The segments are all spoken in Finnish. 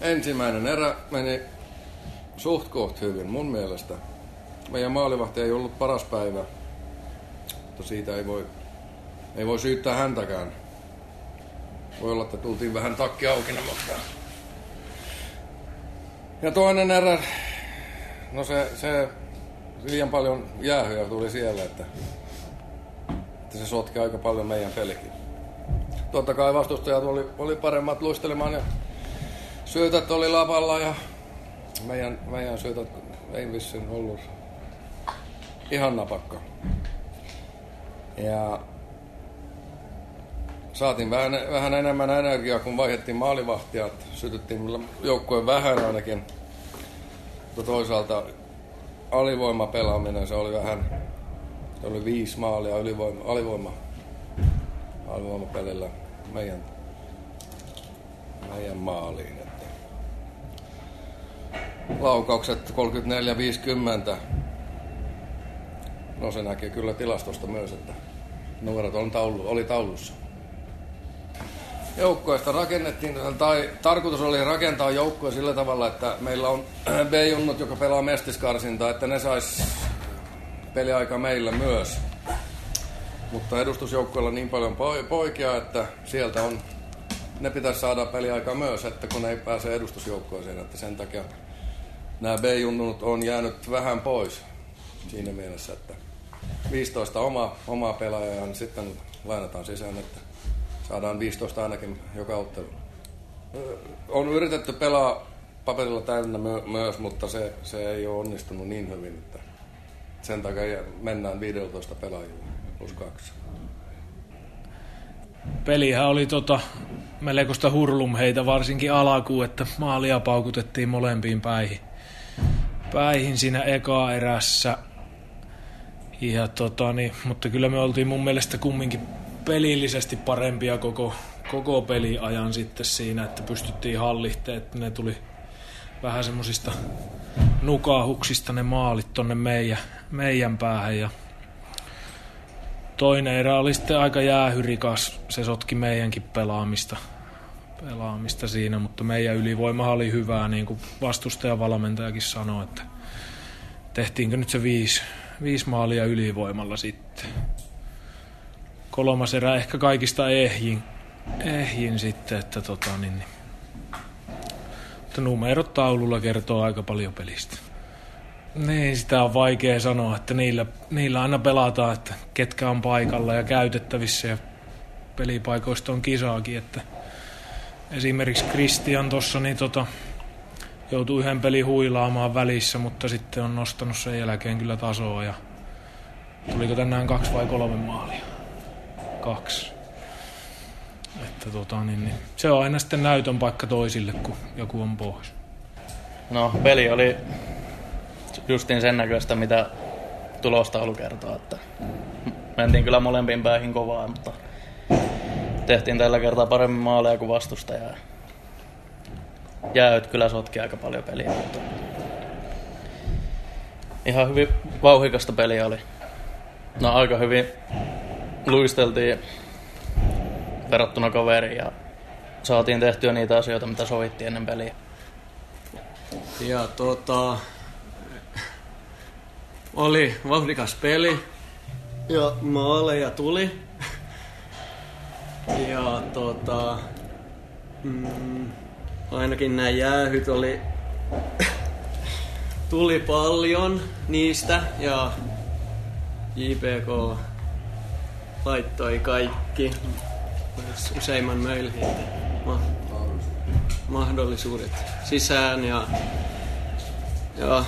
Ensimmäinen erä meni suht koht hyvin mun mielestä. Meidän maalivahti ei ollut paras päivä, mutta siitä ei voi, ei voi syyttää häntäkään. Voi olla, että tultiin vähän takki auki, mutta... Ja toinen erä, no se, se liian paljon jäähyä tuli siellä, että, että se sotki aika paljon meidän pelikin. Totta kai vastustajat oli, oli paremmat luistelemaan ja syötät oli lapalla ja meidän, meidän syötät ei vissiin ollut ihan napakka. Ja saatiin vähän, vähän enemmän energiaa, kun vaihdettiin maalivahtia. Sytyttiin joukkojen vähän ainakin. Mutta toisaalta alivoimapelaaminen, se oli vähän, se oli viisi maalia ylivoima, alivoima, alivoimapelillä meidän, meidän maaliin. Laukaukset 34-50. No se näkee kyllä tilastosta myös, että numerot on taulu, oli taulussa. Joukkoista rakennettiin, tai tarkoitus oli rakentaa joukkoja sillä tavalla, että meillä on B-junnut, joka pelaa mestiskarsinta, että ne sais peliaika meillä myös. Mutta edustusjoukkoilla niin paljon poikia, että sieltä on, ne pitäisi saada peliaika myös, että kun ei pääse edustusjoukkoeseen, että sen takia nämä B-junnut on jäänyt vähän pois siinä mielessä, että 15 oma, omaa pelaajaa ja sitten lainataan sisään, että saadaan 15 ainakin joka ottelu. On yritetty pelaa paperilla täynnä myös, mutta se, se ei ole onnistunut niin hyvin, että sen takia mennään 15 pelaajilla plus kaksi. Pelihän oli tota, melkoista hurlumheitä, varsinkin alakuun, että maalia paukutettiin molempiin päihin. Päihin siinä eka erässä. Ja tota, niin, mutta kyllä me oltiin mun mielestä kumminkin pelillisesti parempia koko, koko peliajan sitten siinä, että pystyttiin hallitteen, että ne tuli vähän semmoisista nukahuksista ne maalit tonne meidän, meidän päähän. Ja toinen erä oli sitten aika jäähyrikas, se sotki meidänkin pelaamista, pelaamista siinä, mutta meidän ylivoima oli hyvää, niin kuin vastustajavalmentajakin sanoi, että tehtiinkö nyt se viisi, viisi maalia ylivoimalla sitten kolmas erä ehkä kaikista ehjin, ehjin sitten, että tota, niin, niin. Numerot taululla kertoo aika paljon pelistä. Niin, sitä on vaikea sanoa, että niillä, niillä aina pelataan, että ketkä on paikalla ja käytettävissä ja pelipaikoista on kisaakin, että esimerkiksi Christian tuossa niin tota, joutui yhden pelin huilaamaan välissä, mutta sitten on nostanut sen jälkeen kyllä tasoa ja tuliko tänään kaksi vai kolme maalia? kaksi. Että tota, niin, niin, se on aina sitten näytön paikka toisille, kun joku on pois. No, peli oli justiin sen näköistä, mitä tulostaulu kertoo, että mentiin kyllä molempiin päihin kovaa, mutta tehtiin tällä kertaa paremmin maaleja kuin vastustaja. Jäähyt kyllä sotki aika paljon peliä, mutta ihan hyvin vauhikasta peliä oli. No aika hyvin luisteltiin verrattuna kaveriin ja saatiin tehtyä niitä asioita, mitä sovittiin ennen peliä. Ja tota, oli vauhdikas peli ja maaleja tuli. Ja tota, mm, ainakin nämä jäähyt oli, tuli paljon niistä ja JPK laittoi kaikki, useimman möylhin ma- mahdollisuudet sisään ja, ja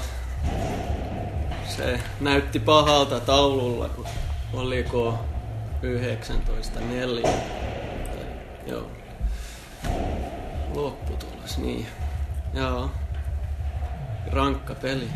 se näytti pahalta taululla, kun oliko 19.4. Joo. Lopputulos, niin. Joo. Rankka peli.